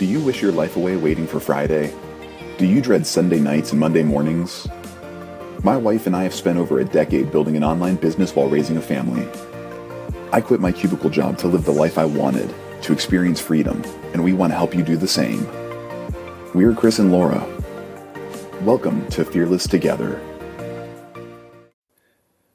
Do you wish your life away waiting for Friday? Do you dread Sunday nights and Monday mornings? My wife and I have spent over a decade building an online business while raising a family. I quit my cubicle job to live the life I wanted, to experience freedom, and we want to help you do the same. We're Chris and Laura. Welcome to Fearless Together.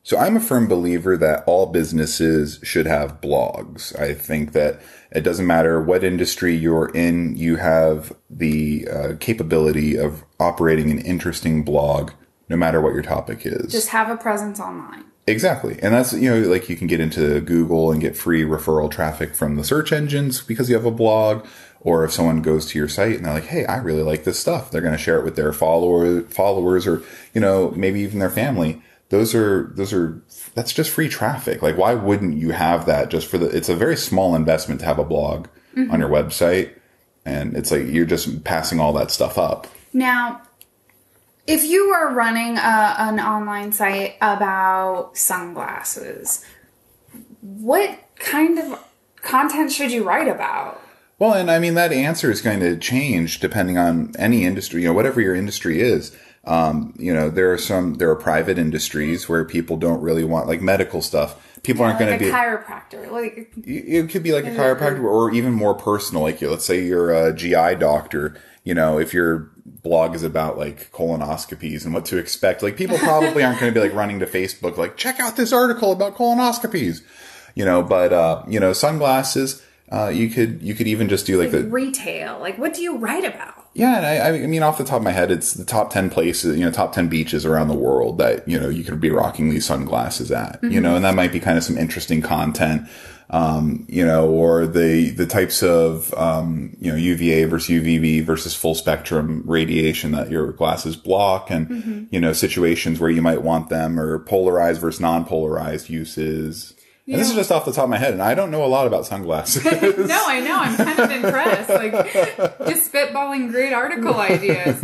So I'm a firm believer that all businesses should have blogs. I think that it doesn't matter what industry you're in, you have the uh, capability of operating an interesting blog no matter what your topic is. Just have a presence online. Exactly. And that's, you know, like you can get into Google and get free referral traffic from the search engines because you have a blog. Or if someone goes to your site and they're like, Hey, I really like this stuff. They're going to share it with their follower, followers or, you know, maybe even their family those are those are that's just free traffic. Like why wouldn't you have that just for the it's a very small investment to have a blog mm-hmm. on your website and it's like you're just passing all that stuff up. Now, if you are running a, an online site about sunglasses, what kind of content should you write about? Well, and I mean that answer is going to change depending on any industry, you know, whatever your industry is. Um, you know, there are some, there are private industries where people don't really want like medical stuff. People yeah, aren't like going to be a chiropractor. Like it could be like a chiropractor or even more personal. Like let's say you're a GI doctor. You know, if your blog is about like colonoscopies and what to expect, like people probably aren't going to be like running to Facebook like check out this article about colonoscopies. You know, but uh, you know, sunglasses. Uh, you could you could even just do like, like the retail. Like, what do you write about? Yeah, and I, I mean, off the top of my head, it's the top ten places, you know, top ten beaches around the world that you know you could be rocking these sunglasses at, mm-hmm. you know, and that might be kind of some interesting content, um, you know, or the the types of um, you know UVA versus UVB versus full spectrum radiation that your glasses block, and mm-hmm. you know situations where you might want them, or polarized versus non polarized uses. And this is just off the top of my head, and I don't know a lot about sunglasses. no, I know. I'm kind of impressed. Like, just spitballing great article ideas.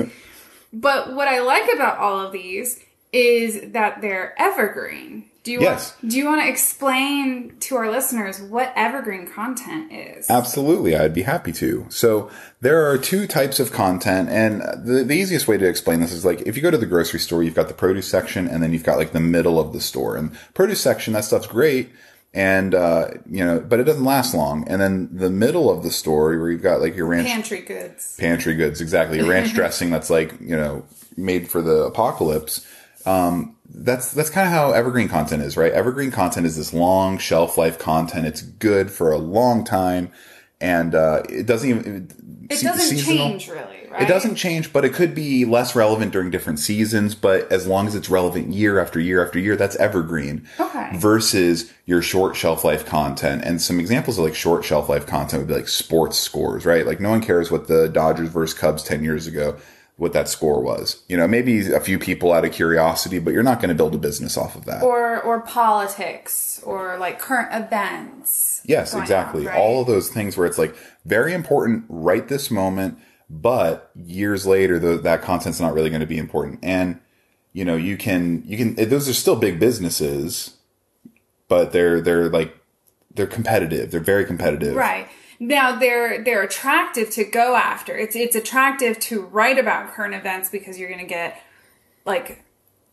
But what I like about all of these is that they're evergreen. Do you yes. want, do you want to explain to our listeners what evergreen content is? Absolutely, I'd be happy to. So there are two types of content, and the, the easiest way to explain this is like if you go to the grocery store, you've got the produce section, and then you've got like the middle of the store. And produce section, that stuff's great and uh, you know, but it doesn't last long. And then the middle of the store where you've got like your ranch pantry goods, pantry goods, exactly, your ranch dressing that's like you know made for the apocalypse. Um, that's that's kind of how evergreen content is, right? Evergreen content is this long shelf life content. It's good for a long time, and uh, it doesn't even it doesn't seasonal. change really. Right? It doesn't change, but it could be less relevant during different seasons. But as long as it's relevant year after year after year, that's evergreen. Okay. Versus your short shelf life content. And some examples of like short shelf life content would be like sports scores, right? Like no one cares what the Dodgers versus Cubs 10 years ago, what that score was. You know, maybe a few people out of curiosity, but you're not going to build a business off of that. Or, or politics or like current events. Yes, exactly. On, right? All of those things where it's like very important right this moment but years later, the, that content's not really going to be important. And, you know, you can, you can, eh, those are still big businesses, but they're, they're like, they're competitive. They're very competitive. Right. Now they're they're attractive to go after. It's it's attractive to write about current events because you're going to get like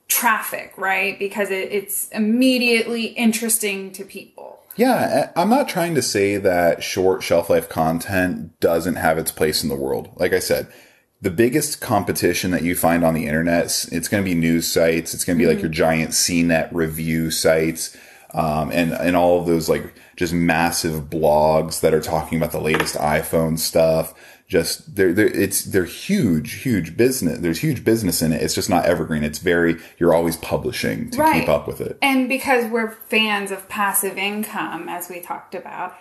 traffic, right? Because it, it's immediately interesting to people. Yeah, I'm not trying to say that short shelf life content doesn't have its place in the world. Like I said, the biggest competition that you find on the internet, it's going to be news sites. It's going to be mm-hmm. like your giant CNET review sites, um, and and all of those like just massive blogs that are talking about the latest iPhone stuff. Just they're, they're it's they're huge huge business there's huge business in it. It's just not evergreen. It's very you're always publishing to right. keep up with it. And because we're fans of passive income as we talked about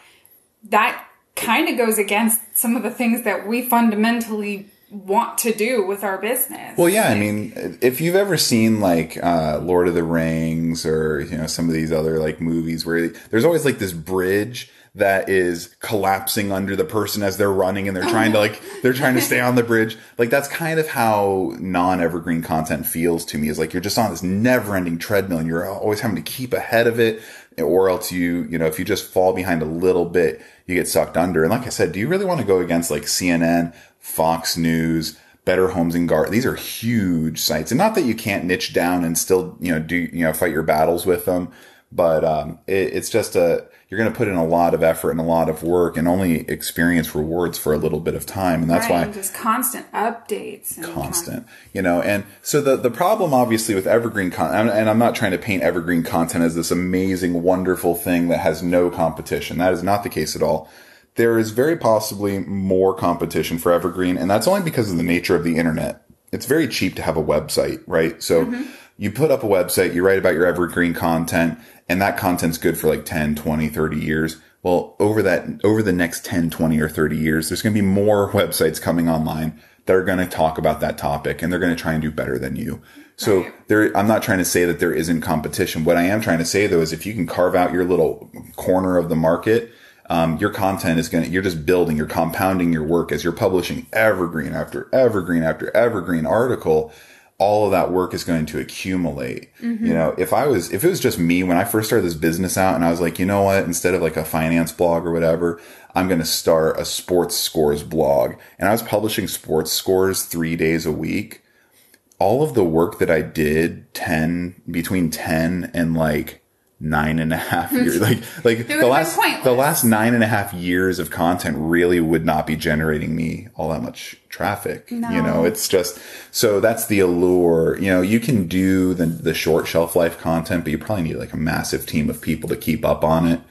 that kind of goes against some of the things that we fundamentally want to do with our business. Well, yeah, I mean, if you've ever seen like uh, Lord of the Rings or you know some of these other like movies where there's always like this bridge that is collapsing under the person as they're running and they're trying to like they're trying to stay on the bridge like that's kind of how non-evergreen content feels to me is like you're just on this never-ending treadmill and you're always having to keep ahead of it or else you, you know, if you just fall behind a little bit, you get sucked under. And like I said, do you really want to go against like CNN, Fox News, Better Homes and Garden? These are huge sites. And not that you can't niche down and still, you know, do, you know, fight your battles with them, but, um, it, it's just a, you're going to put in a lot of effort and a lot of work and only experience rewards for a little bit of time. And that's right, why and just constant updates. And constant you know and so the the problem obviously with evergreen content and i'm not trying to paint evergreen content as this amazing wonderful thing that has no competition that is not the case at all there is very possibly more competition for evergreen and that's only because of the nature of the internet. It's very cheap to have a website right? So mm-hmm. you put up a website you write about your evergreen content and that content's good for like 10 20 30 years. Well over that over the next 10 20 or 30 years there's going to be more websites coming online that are going to talk about that topic and they're going to try and do better than you. So Right. there i'm not trying to say that there isn't competition. What i am trying to say though is if you can carve out your little corner of the market um, your content is going to you're just building you're compounding your work as you're publishing evergreen after evergreen after evergreen article. All of that work is going to accumulate. You know if i was if it was just me when i first started this business out and i was like you know what instead of like a finance blog or whatever i'm going to start a sports scores blog. And i was publishing sports scores three days a week. All of the work that I did 10 between 10 and like nine and a half years, like, like the last, the last nine and a half years of content really would not be generating me all that much traffic. You know, it's just, so that's the allure. You know, you can do the, the short shelf life content, but you probably need like a massive team of people to keep up on it.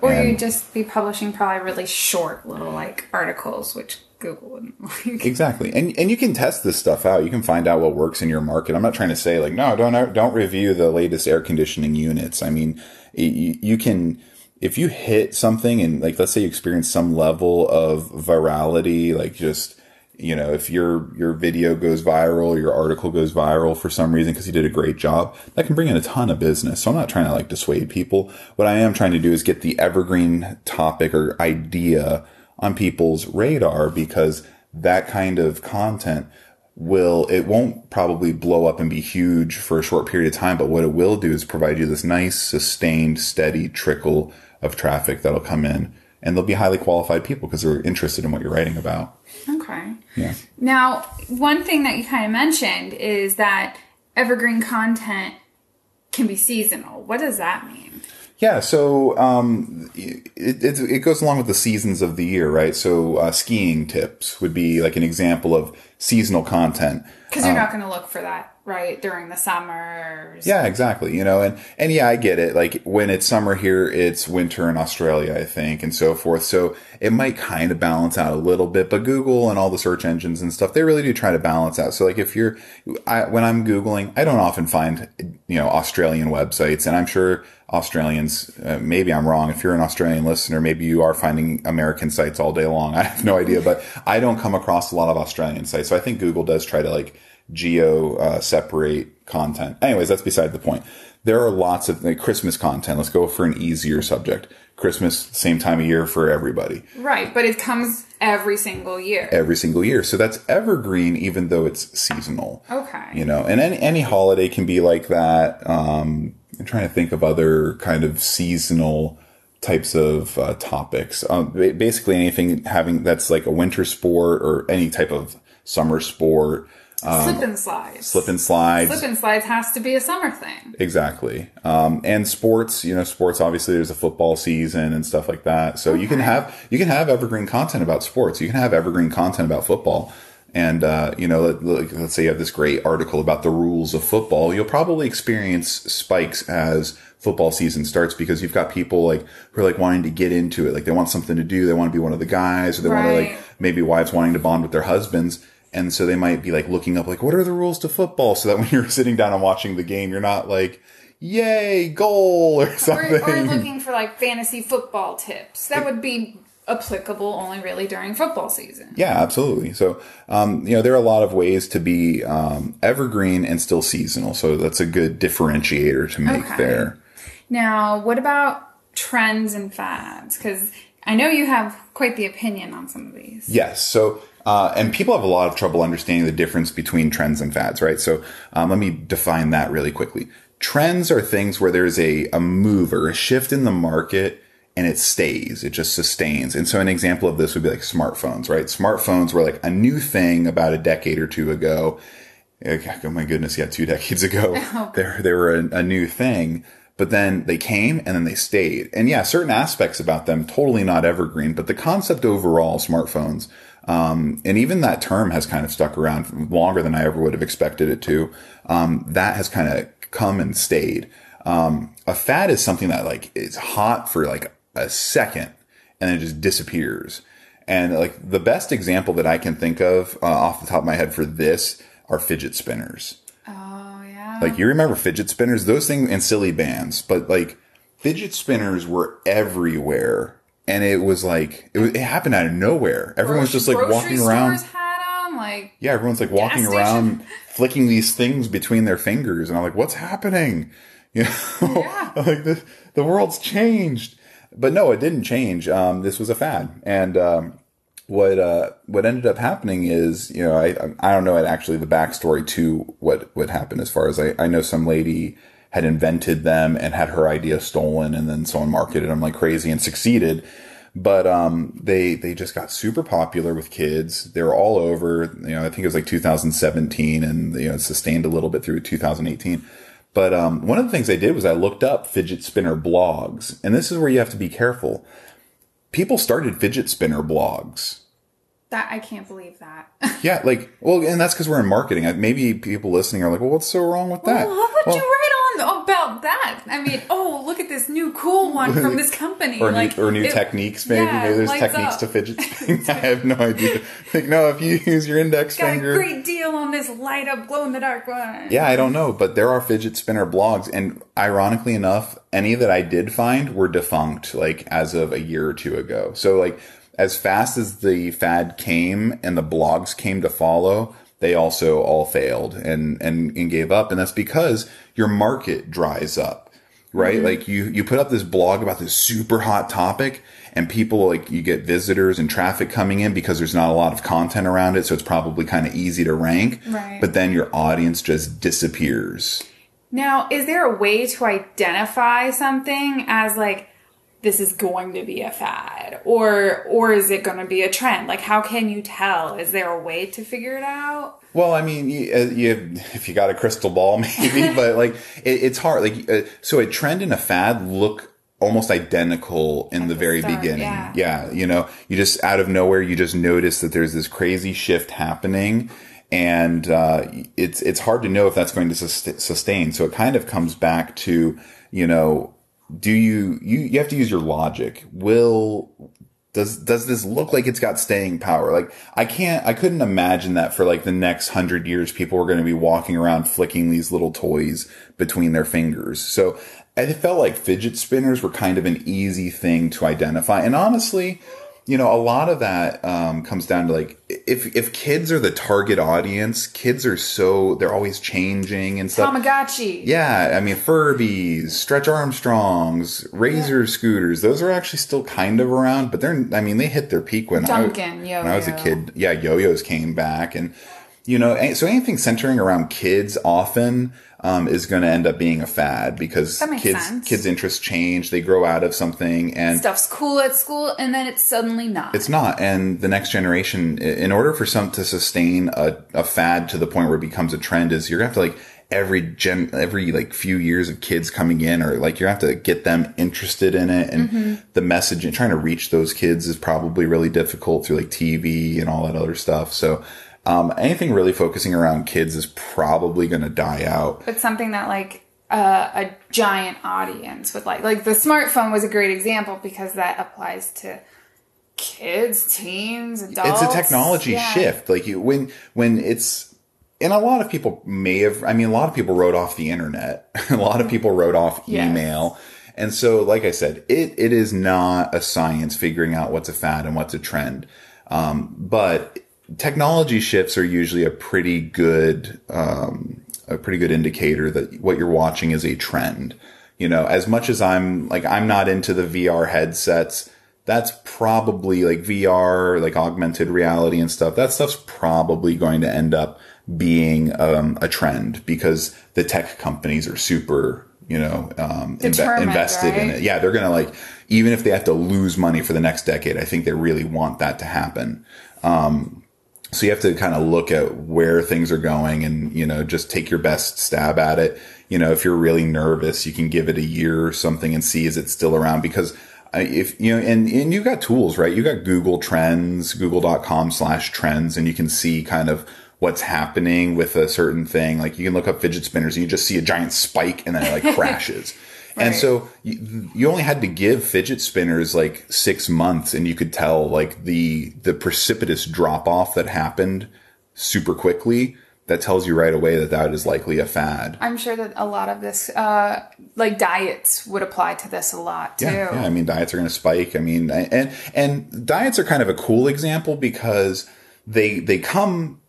Or And- you'd just be publishing probably really short little like articles, which Google wouldn't like. Exactly, and and you can test this stuff out. You can find out what works in your market. I'm not trying to say like no, don't don't review the latest air conditioning units. I mean, you, you can if you hit something and like let's say you experience some level of virality, like just you know if your your video goes viral, your article goes viral for some reason because you did a great job, that can bring in a ton of business. So I'm not trying to like dissuade people. What I am trying to do is get the evergreen topic or idea on people's radar because that kind of content will it won't probably blow up and be huge for a short period of time but what it will do is provide you this nice sustained steady trickle of traffic that'll come in and they'll be highly qualified people because they're interested in what you're writing about Okay. yeah Now, one thing that you kind of mentioned is that evergreen content can be seasonal. What does that mean? Yeah, so um, it, it, it goes along with the seasons of the year, right? So uh, skiing tips would be like an example of seasonal content. Because you're not going to look for that, right, during the summers. Yeah, exactly. You know, and and yeah, I get it. Like when it's summer here, it's winter in Australia, I think, and so forth. So it might kind of balance out a little bit. But Google and all the search engines and stuff, they really do try to balance out. So like if you're, I, when I'm googling, I don't often find you know Australian websites, and I'm sure Australians. Uh, maybe I'm wrong. If you're an Australian listener, maybe you are finding American sites all day long. I have no idea, but I don't come across a lot of Australian sites. So I think Google does try to like geo uh, separate content. Anyways, that's beside the point. There are lots of like, Christmas content. Let's go for an easier subject. Christmas, same time of year for everybody, Right, but it comes every single year. every single year. So that's evergreen, even though it's seasonal. Okay. You know, and any, any holiday can be like that. Um, I'm trying to think of other kind of seasonal types of uh, topics. Um, basically, anything having that's like a winter sport or any type of summer sport. Slip and slides. Slip and slides. Slip and slides has to be a summer thing. Exactly. Um, and sports, you know, sports, obviously there's a football season and stuff like that. So you can have, you can have evergreen content about sports. You can have evergreen content about football. And, uh, you know, let, let's say you have this great article about the rules of football. You'll probably experience spikes as football season starts because you've got people like who are like wanting to get into it. Like they want something to do. They want to be one of the guys or they want to like maybe wives wanting to bond with their husbands. And so they might be like looking up like, what are the rules to football? So that when you're sitting down and watching the game, you're not like, yay, goal or Or, something. or looking for like fantasy football tips. That would be applicable only really during football season. yeah, absolutely. So, um, you know, there are a lot of ways to be, um, evergreen and still seasonal. So that's a good differentiator to make Okay. there. Now, what about trends and fads? Because I know you have quite the opinion on some of these. Yes. So, uh, and people have a lot of trouble understanding the difference between trends and fads, right? So, um, let me define that really quickly. trends are things where there's a, a move or a shift in the market and it stays, it just sustains. And so an example of this would be like smartphones, right? Smartphones were like a new thing about a decade or two ago. Oh my goodness, yeah, two decades ago, they, they were a, a new thing but then they came and then they stayed. And yeah, certain aspects about them totally not evergreen, but the concept overall, smartphones, um, and even that term has kind of stuck around longer than I ever would have expected it to. Um, that has kind of come and stayed. Um, a fad is something that like is hot for like a second and then it just disappears. And like the best example that I can think of uh, off the top of my head for this are fidget spinners. Oh yeah. Like you remember fidget spinners, those things and silly bands, but like fidget spinners were everywhere, and it was like it, was, it happened out of nowhere. Everyone's just like walking around. Them like Yeah, everyone's like walking around, flicking these things between their fingers, and I'm like, what's happening? You know, Yeah. like the the world's changed. But no, it didn't change. Um, this was a fad, and um, what uh, what ended up happening is, you know, I I don't know actually the backstory to what what happened as far as I I know some lady had invented them and had her idea stolen, and then someone marketed them like crazy and succeeded. But um, they they just got super popular with kids. They were all over. You know, I think it was like 2017, and you know, sustained a little bit through 2018. But um, one of the things I did was I looked up fidget spinner blogs, and this is where you have to be careful. People started fidget spinner blogs. that. I can't believe that. Yeah, like, well, and that's because we're in marketing. Maybe people listening are like, well, what's so wrong with that? Well, what would Well, you write about that? I mean, oh, look at this new cool one from this company. or like, new, or new it- techniques, maybe. yeah, maybe there's techniques up. to fidget spinning. I have no idea. Like, no, if you use your index Got finger. a great deal on this light up glow in the dark one. Yeah, I don't know, but there are fidget spinner blogs, and ironically enough, any that I did find were defunct, like as of a year or two ago. So, like, as fast as the fad came and the blogs came to follow, they also all failed and and, and gave up, and that's because your market dries up. Right? Mm-hmm. Like you, you put up this blog about this super hot topic and people like you get visitors and traffic coming in because there's not a lot of content around it. So it's probably kind of easy to rank. Right. But then your audience just disappears. Now, is there a way to identify something as like this is going to be a fad or or is it going to be a trend? Like how can you tell? Is there a way to figure it out? Well, I mean, you, uh, you if you got a crystal ball, maybe, but like it, it's hard. Like, uh, so a trend and a fad look almost identical in the, the very start, beginning. yeah. yeah you know, you just out of nowhere, you just notice that there's this crazy shift happening, and uh, it's it's hard to know if that's going to sus- sustain. So it kind of comes back to you know, do you you you have to use your logic? Will does does this look like it's got staying power? Like I can't I couldn't imagine that for like the next hundred years people were going to be walking around flicking these little toys between their fingers. So it felt like fidget spinners were kind of an easy thing to identify. And honestly, you know, a lot of that um, comes down to like if if kids are the target audience, kids are so they're always changing and stuff. Tamagotchi. Yeah, I mean Furbies, Stretch Armstrongs, Razor scooters. Those are actually still kind of around, but they're. I mean, they hit their peak when Dunkin' I when I was a kid. Yeah, yo-yos came back, and you know, so anything centering around kids often um, is going to end up being a fad because kids sense. kids' interests change. They grow out of something, and Stuff's cool at school and then it's suddenly not. it's not. And the next generation, in order for some to sustain a, a fad to the point where it becomes a trend, is you're gonna have to like every gen, every like few years of kids coming in, or like you have to get them interested in it. And the message and trying to reach those kids is probably really difficult through like TV and all that other stuff. So, um, anything really focusing around kids is probably gonna die out. but something that like uh, a giant audience would like. Like the smartphone was a great example because that applies to kids, teens, adults. it's a technology Yeah. shift like you when when it's and a lot of people may have i mean a lot of people wrote off the internet a lot of people wrote off Yes. email and so like i said it it is not a science figuring out what's a fad and what's a trend um, but technology shifts are usually a pretty good um, a pretty good indicator that what you're watching is a trend you know as much as i'm like i'm not into the vr headsets that's probably like VR, like augmented reality and stuff. That stuff's probably going to end up being um, a trend because the tech companies are super, you know, um, inve- invested in it. Yeah, they're going to like, even if they have to lose money for the next decade, I think they really want that to happen. Um, so you have to kind of look at where things are going and, you know, just take your best stab at it. You know, if you're really nervous, you can give it a year or something and see is it still around because if you know, and, and you've got tools, right? You got Google Trends, google.com slash trends, and you can see kind of what's happening with a certain thing. Like you can look up fidget spinners and you just see a giant spike and then it like crashes. And so you, you only had to give fidget spinners like six months and you could tell like the, the precipitous drop off that happened super quickly. That tells you right away that that is likely a fad. I'm sure that a lot of this, uh, like diets, would apply to this a lot too. Yeah, yeah. I mean, diets are going to spike. I mean, and and diets are kind of a cool example because they they come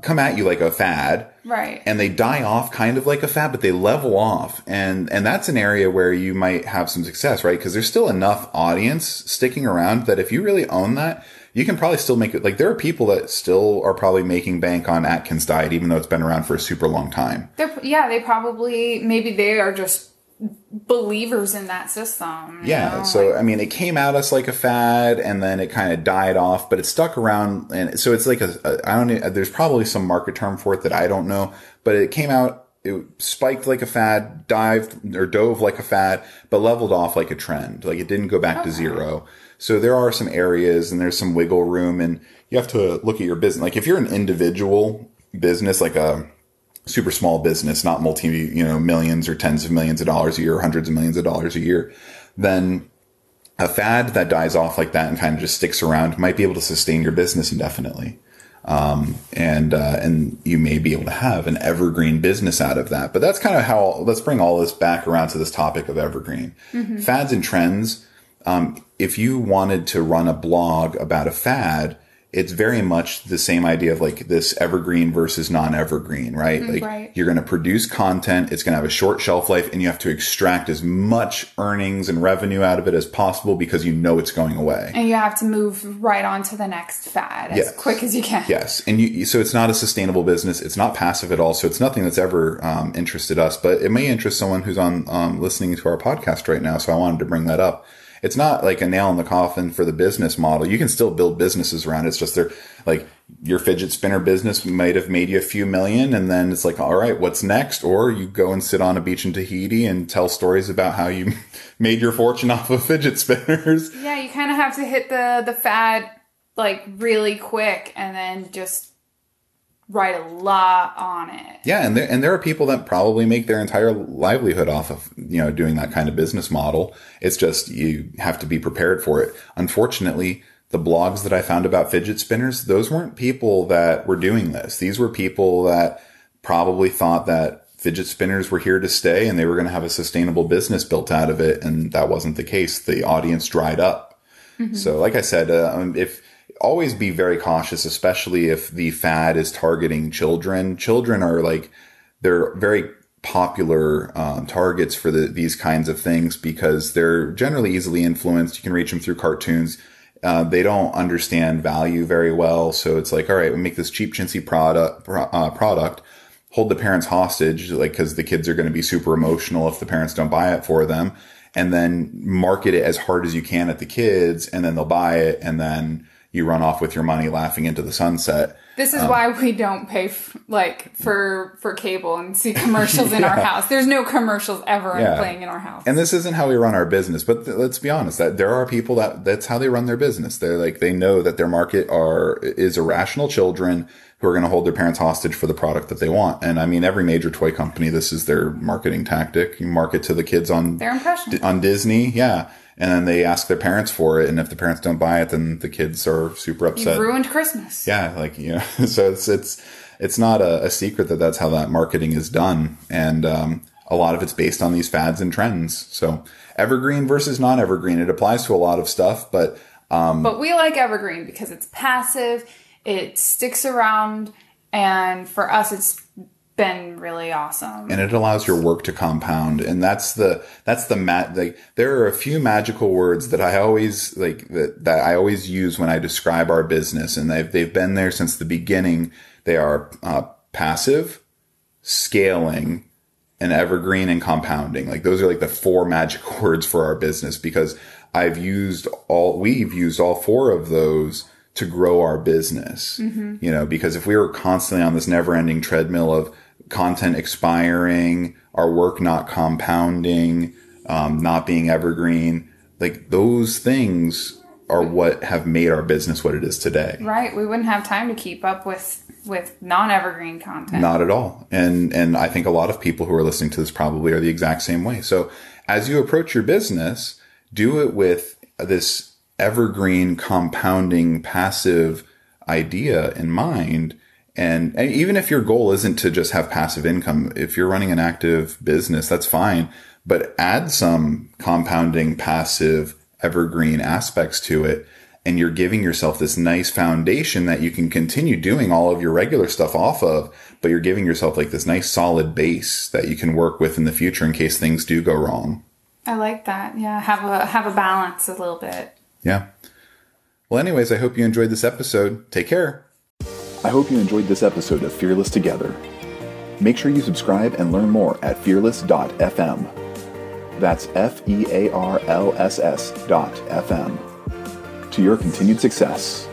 come at you like a fad, Right. And they die off kind of like a fad, but they level off, and and that's an area where you might have some success, right? Because there's still enough audience sticking around that if you really own that. You can probably still make it like there are people that still are probably making bank on Atkins diet, even though it's been around for a super long time. They're, yeah, they probably maybe they are just believers in that system. Yeah. know? So Like, I mean, it came at us like a fad, and then it kind of died off, but it stuck around, and so it's like a, a I don't. There's probably some market term for it that I don't know, but it came out. It spiked like a fad, dived or dove like a fad, but leveled off like a trend. Like it didn't go back to zero. So there are some areas and there's some wiggle room, and you have to look at your business. Like if you're an individual business, like a super small business, not multi, you know, millions or tens of millions of dollars a year, hundreds of millions of dollars a year, then a fad that dies off like that and kind of just sticks around might be able to sustain your business indefinitely. Um, and, uh, and you may be able to have an evergreen business out of that. But that's kind of how, let's bring all this back around to this topic of evergreen. Fads and trends. Um, if you wanted to run a blog about a fad, it's very much the same idea of like this evergreen versus non-evergreen, right? like right. you're going to produce content. It's going to have a short shelf life and you have to extract as much earnings and revenue out of it as possible because you know it's going away. and you have to move right on to the next fad as Yes. quick as you can. Yes, and you, so it's not a sustainable business. It's not passive at all. So it's nothing that's ever um, interested us, but it may interest someone who's on um, listening to our podcast right now. So I wanted to bring that up. It's not like a nail in the coffin for the business model. You can still build businesses around it. It's just they're like your fidget spinner business might have made you a few million, and then it's like, all right, what's next? Or you go and sit on a beach in Tahiti and tell stories about how you made your fortune off of fidget spinners. Yeah, you kind of have to hit the the fad like really quick and then just write a lot on it. Yeah, and there and there are people that probably make their entire livelihood off of you know doing that kind of business model. It's just you have to be prepared for it. Unfortunately, the blogs that I found about fidget spinners, those weren't people that were doing this. These were people that probably thought that fidget spinners were here to stay and they were going to have a sustainable business built out of it, and that wasn't the case. The audience dried up. So, like I said, uh, um, if always be very cautious, especially if the fad is targeting children. Children are like they're very popular um, targets for the, these kinds of things because they're generally easily influenced. You can reach them through cartoons. Uh, they don't understand value very well, so it's like, all right, we make this cheap chintzy product pro- uh, product. Hold the parents hostage, like because the kids are going to be super emotional if the parents don't buy it for them, and then market it as hard as you can at the kids, and then they'll buy it, and then you run off with your money laughing into the sunset. This Um, is why we don't pay f- like for for cable and see commercials in our house. There's no commercials ever Yeah. playing in our house. And this isn't how we run our business, but th- let's be honest that there are people that that's how they run their business. They're like they know that their market are is irrational children who are going to hold their parents hostage for the product that they want. And I mean, every major toy company, this is their marketing tactic. You market to the kids on Their impression. on Disney, yeah, and then they ask their parents for it, and if the parents don't buy it, then the kids are super upset. You've ruined Christmas. Yeah, like you know, so it's it's it's not a, a secret that that's how that marketing is done, and um, a lot of it's based on these fads and trends. So evergreen versus non-evergreen, it applies to a lot of stuff, but um, But we like evergreen because it's passive, it sticks around, and for us, it's been really awesome. and it allows your work to compound. And that's the that's the mat like there are a few magical words that i always like that, that i always use when i describe our business. And they've, they've been there since the beginning. They are uh, passive scaling and evergreen and compounding. Like those are like the four magic words for our business because i've used all we've used all four of those to grow our business. You know because if we were constantly on this never ending treadmill of content expiring our work not compounding um, not being evergreen like those things are what have made our business what it is today right. We wouldn't have time to keep up with with non-evergreen content. Not at all. And and I think a lot of people who are listening to this probably are the exact same way. So as you approach your business, do it with this evergreen compounding passive idea in mind. And, and even if your goal isn't to just have passive income, if you're running an active business, that's fine. But add some compounding passive evergreen aspects to it and you're giving yourself this nice foundation that you can continue doing all of your regular stuff off of, but you're giving yourself like this nice solid base that you can work with in the future in case things do go wrong. I like that. Yeah, have a have a balance a little bit. Yeah. Well, anyways, I hope you enjoyed this episode. Take care. I hope you enjoyed this episode of Fearless Together. Make sure you subscribe and learn more at fearless.fm. That's F E A R L S S dot FM. To your continued success.